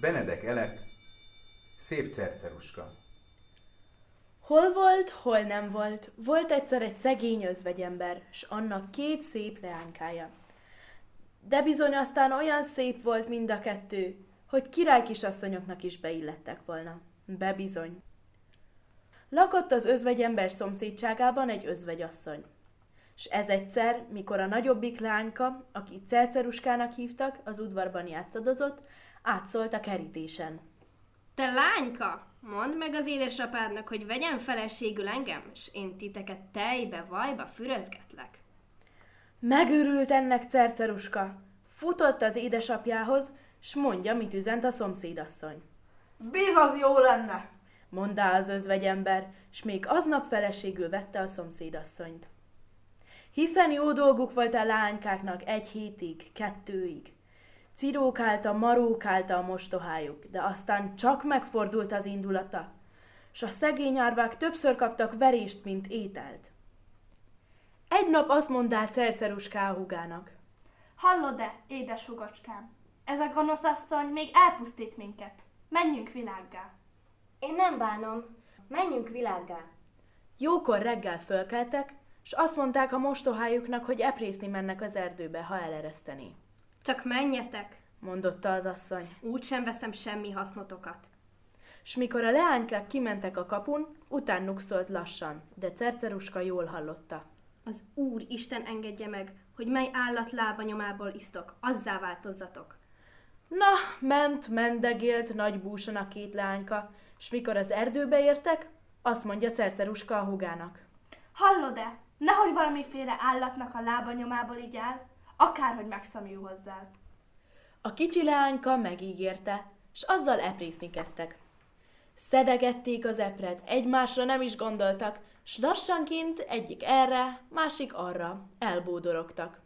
Benedek Elek, szép cerceruska. Hol volt, hol nem volt. Volt egyszer egy szegény özvegyember, s annak két szép leánykája. De bizony aztán olyan szép volt mind a kettő, hogy király kisasszonyoknak is beillettek volna. Bebizony. Lakott az özvegyember szomszédságában egy özvegyasszony. S ez egyszer, mikor a nagyobbik lányka, akit Celceruskának hívtak, az udvarban játszadozott, átszólt a kerítésen. Te lányka, mondd meg az édesapádnak, hogy vegyen feleségül engem, és én titeket tejbe, vajba fürözgetlek. Megőrült ennek Cerceruska. Futott az édesapjához, s mondja, mit üzent a szomszédasszony. Biz az jó lenne! mondta az özvegyember, s még aznap feleségül vette a szomszédasszonyt. Hiszen jó dolguk volt a lánykáknak egy hétig, kettőig. Cirókálta, marókálta a mostohájuk, de aztán csak megfordult az indulata, s a szegény árvák többször kaptak verést, mint ételt. Egy nap azt mondál Cerceruská hugának. Hallod-e, édes hugocskám? Ez a gonosz asszony még elpusztít minket. Menjünk világgá. Én nem bánom. Menjünk világgá. Jókor reggel fölkeltek, s azt mondták a mostohájuknak, hogy eprészni mennek az erdőbe, ha elereszteni. Csak menjetek, mondotta az asszony. úgy sem veszem semmi hasznotokat. S mikor a leánykák kimentek a kapun, utánuk szólt lassan, de Cerceruska jól hallotta. Az Úr Isten engedje meg, hogy mely állat lábanyomából isztok, azzá változzatok. Na, ment, mendegélt nagy búson a két lányka, s mikor az erdőbe értek, azt mondja Cerceruska a hugának. Hallod-e? Nehogy valamiféle állatnak a lábanyomából így áll, akárhogy megszomjú hozzá. A kicsi leányka megígérte, s azzal eprészni kezdtek. Szedegették az epret, egymásra nem is gondoltak, s lassanként egyik erre, másik arra elbódorogtak.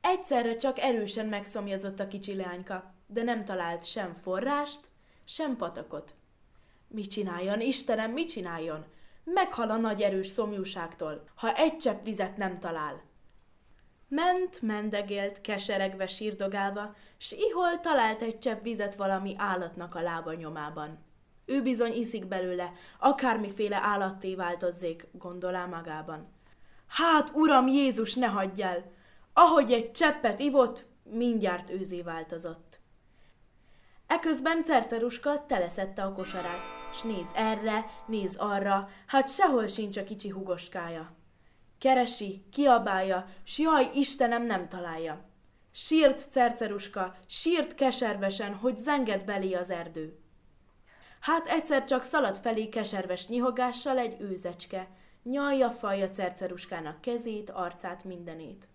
Egyszerre csak erősen megszomjazott a kicsi leányka, de nem talált sem forrást, sem patakot. Mit csináljon, Istenem, mit csináljon? Meghal a nagy erős szomjúságtól, ha egy csepp vizet nem talál. Ment, mendegélt, keseregve, sírdogálva, s ihol talált egy csepp vizet valami állatnak a lába nyomában. Ő bizony iszik belőle, akármiféle állatté változzék, gondolá magában. Hát, uram Jézus, ne hagyj el! Ahogy egy cseppet ivott, mindjárt őzé változott. Eközben Cerceruska teleszette a kosarát, s néz erre, néz arra, hát sehol sincs a kicsi hugoskája. Keresi, kiabálja, s jaj, Istenem nem találja. Sírt Cerceruska, sírt keservesen, hogy zenged belé az erdő. Hát egyszer csak szalad felé keserves nyihogással egy őzecske, nyalja falja Cerceruskának kezét, arcát, mindenét.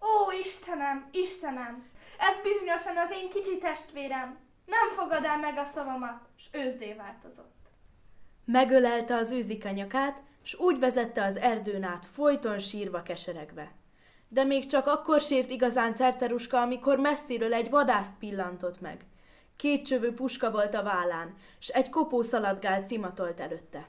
Ó, Istenem, Istenem! Ez bizonyosan az én kicsi testvérem! Nem fogad el meg a szavamat, s őzdé változott. Megölelte az őzike nyakát, s úgy vezette az erdőn át, folyton sírva keseregve. De még csak akkor sírt igazán Cerceruska, amikor messziről egy vadászt pillantott meg. Két csövő puska volt a vállán, s egy kopó szaladgált cimatolt előtte.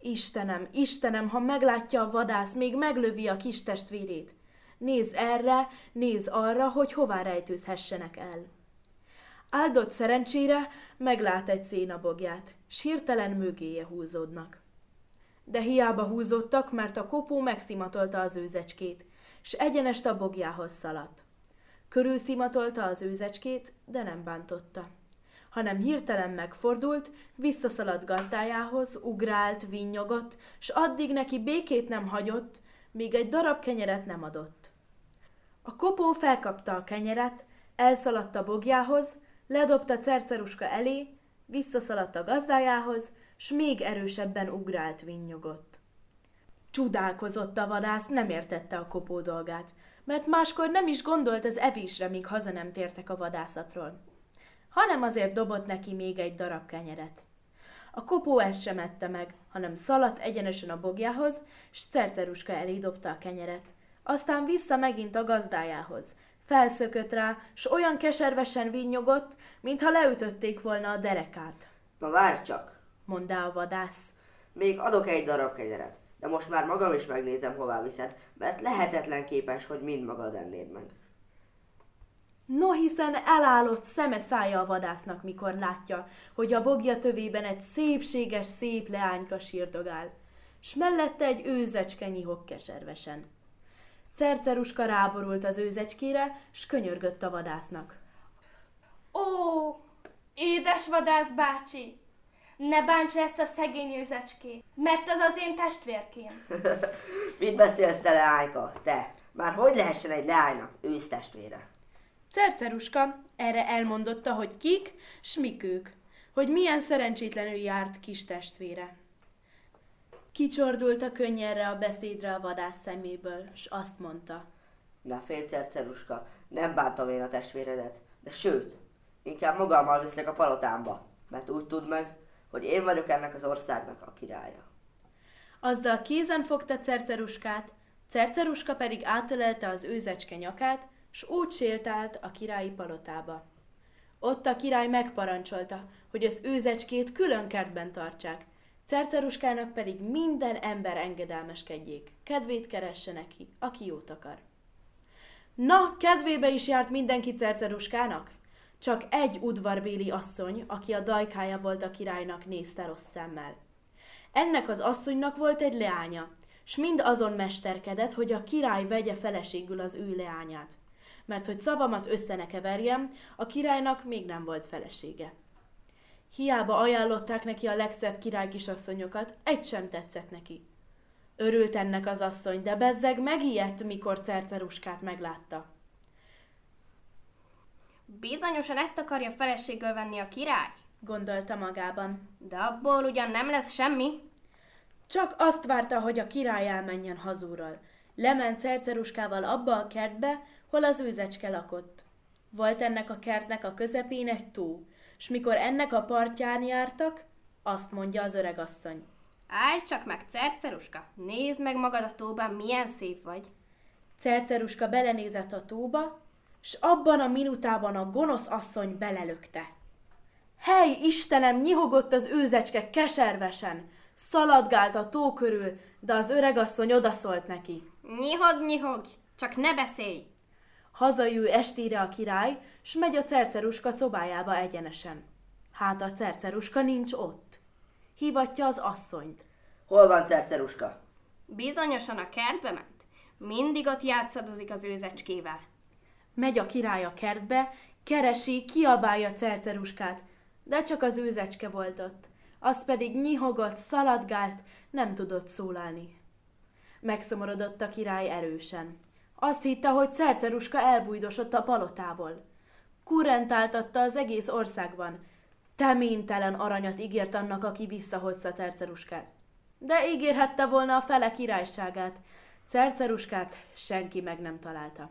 Istenem, Istenem, ha meglátja a vadász, még meglövi a kis testvérét. Néz erre, néz arra, hogy hová rejtőzhessenek el. Áldott szerencsére meglát egy szénabogját, s hirtelen mögéje húzódnak. De hiába húzódtak, mert a kopó megszimatolta az őzecskét, s egyenest a bogjához szaladt. Körülszimatolta az őzecskét, de nem bántotta hanem hirtelen megfordult, visszaszaladt gazdájához, ugrált, vinnyogott, s addig neki békét nem hagyott, míg egy darab kenyeret nem adott. A kopó felkapta a kenyeret, elszaladt a bogjához, ledobta cerceruska elé, visszaszaladt a gazdájához, s még erősebben ugrált, vinnyogott. Csodálkozott a vadász, nem értette a kopó dolgát, mert máskor nem is gondolt az evésre, míg haza nem tértek a vadászatról, hanem azért dobott neki még egy darab kenyeret. A kopó ezt sem ette meg, hanem szaladt egyenesen a bogjához, s cerceruska elé dobta a kenyeret. Aztán vissza megint a gazdájához. Felszökött rá, s olyan keservesen vinnyogott, mintha leütötték volna a derekát. Na várj csak, mondta a vadász. Még adok egy darab kenyeret, de most már magam is megnézem, hová viszed, mert lehetetlen képes, hogy mind magad ennéd meg. No hiszen elállott szeme szája a vadásznak, mikor látja, hogy a bogja tövében egy szépséges, szép leányka sírdogál, s mellette egy őzecske nyihog keservesen. Cerceruska ráborult az őzecskére, s könyörgött a vadásznak. Ó, édes vadász bácsi, ne bánts ezt a szegény őzecskét, mert ez az én testvérkém. Mit beszélsz te, leányka? Te! Már hogy lehessen egy leánynak ősztestvére? Cerceruska erre elmondotta, hogy kik, s mik ők, hogy milyen szerencsétlenül járt kis testvére. Kicsordult a könnyerre a beszédre a vadász szeméből, s azt mondta. Ne félj, Cerceruska, nem bántam én a testvéredet, de sőt, inkább magammal viszlek a palotámba, mert úgy tudd meg, hogy én vagyok ennek az országnak a királya. Azzal kézen fogta Cerceruskát, Cerceruska pedig átölelte az őzecske nyakát, s úgy sétált a királyi palotába. Ott a király megparancsolta, hogy az őzecskét külön kertben tartsák, Cerceruskának pedig minden ember engedelmeskedjék, kedvét keresse neki, aki jót akar. Na, kedvébe is járt mindenki Cerceruskának? Csak egy udvarbéli asszony, aki a dajkája volt a királynak, nézte rossz szemmel. Ennek az asszonynak volt egy leánya, s mind azon mesterkedett, hogy a király vegye feleségül az ő leányát. Mert hogy szavamat össze ne keverjem, a királynak még nem volt felesége. Hiába ajánlották neki a legszebb király kisasszonyokat, egy sem tetszett neki. Örült ennek az asszony, de bezzeg megijedt, mikor Cerceruskát meglátta. Bizonyosan ezt akarja feleségül venni a király? Gondolta magában. De abból ugyan nem lesz semmi. Csak azt várta, hogy a király elmenjen hazúról. Lement Cerceruskával abba a kertbe, hol az őzecske lakott. Volt ennek a kertnek a közepén egy tó, s mikor ennek a partján jártak, azt mondja az öreg asszony. Állj csak meg, Cerceruska, nézd meg magad a tóban, milyen szép vagy. Cerceruska belenézett a tóba, s abban a minutában a gonosz asszony belelökte. Hely, Istenem, nyihogott az őzecske keservesen, szaladgált a tó körül, de az öregasszony odaszólt neki. Nyihog, nyihog, csak ne beszélj! Hazajő estére a király, s megy a cerceruska szobájába egyenesen. Hát a cerceruska nincs ott. Hívatja az asszonyt. Hol van Cerceruska? Bizonyosan a kertbe ment. Mindig ott játszadozik az őzecskével. Megy a király a kertbe, keresi, kiabálja cerceruskát, de csak az őzecske volt ott. Az pedig nyihogott, szaladgált, nem tudott szólalni. Megszomorodott a király erősen. Azt hitte, hogy Cerceruska elbújdosott a palotából. Kurrentáltatta az egész országban. Teménytelen aranyat ígért annak, aki visszahozza Cerceruskát. De ígérhette volna a fele királyságát. Cerceruskát senki meg nem találta.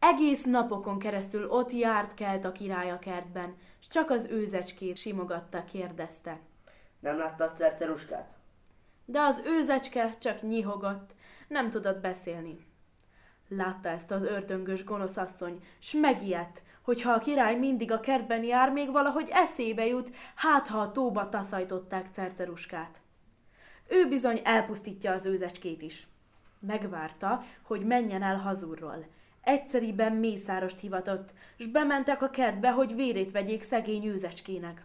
Egész napokon keresztül ott járt kelt a király a kertben, s csak az őzecskét simogatta, kérdezte. Nem láttad Cerceruskát? De az őzecske csak nyihogott, nem tudott beszélni. Látta ezt az ördöngös gonosz asszony, s megijedt, hogy ha a király mindig a kertben jár, még valahogy eszébe jut, hát ha a tóba taszajtották Cerceruskát. Ő bizony elpusztítja az őzecskét is. Megvárta, hogy menjen el hazurról. Egyszeriben mészárost hivatott, s bementek a kertbe, hogy vérét vegyék szegény őzecskének.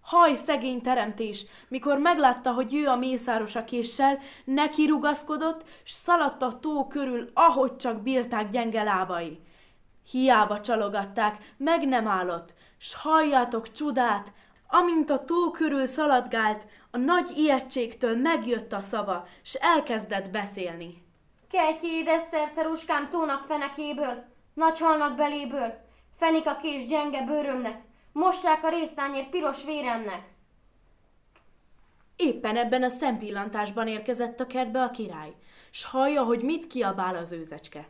Haj, szegény teremtés! Mikor meglátta, hogy ő a mészáros a késsel, neki rugaszkodott, s szaladt a tó körül, ahogy csak bírták gyenge lábai. Hiába csalogatták, meg nem állott, s halljátok csodát, amint a tó körül szaladgált, a nagy ijegységtől megjött a szava, s elkezdett beszélni. Kelj ki, édes szerszeruskám tónak fenekéből, nagy halnak beléből, fenik a kés gyenge bőrömnek, mossák a résztányért piros véremnek. Éppen ebben a szempillantásban érkezett a kertbe a király, s hallja, hogy mit kiabál az őzecske.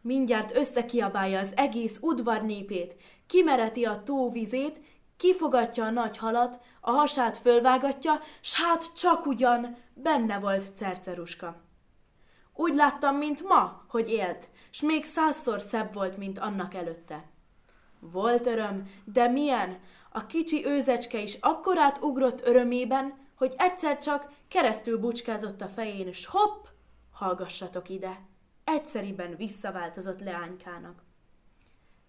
Mindjárt összekiabálja az egész udvar népét, kimereti a tó vizét, kifogatja a nagy halat, a hasát fölvágatja, s hát csak ugyan benne volt cerceruska. Úgy láttam, mint ma, hogy élt, s még százszor szebb volt, mint annak előtte. Volt öröm, de milyen? A kicsi őzecske is akkorát ugrott örömében, hogy egyszer csak keresztül bucskázott a fején, s hopp, hallgassatok ide, egyszeriben visszaváltozott leánykának.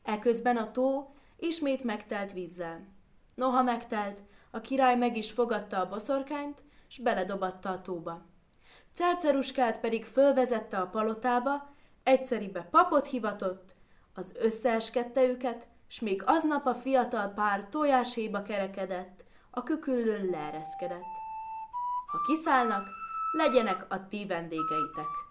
Eközben a tó ismét megtelt vízzel. Noha megtelt, a király meg is fogadta a boszorkányt, s beledobatta a tóba. Cerceruskát pedig fölvezette a palotába, egyszeribe papot hivatott, az összeeskedte őket, s még aznap a fiatal pár tojáshéba kerekedett, a küküllön leereszkedett. Ha kiszállnak, legyenek a ti vendégeitek.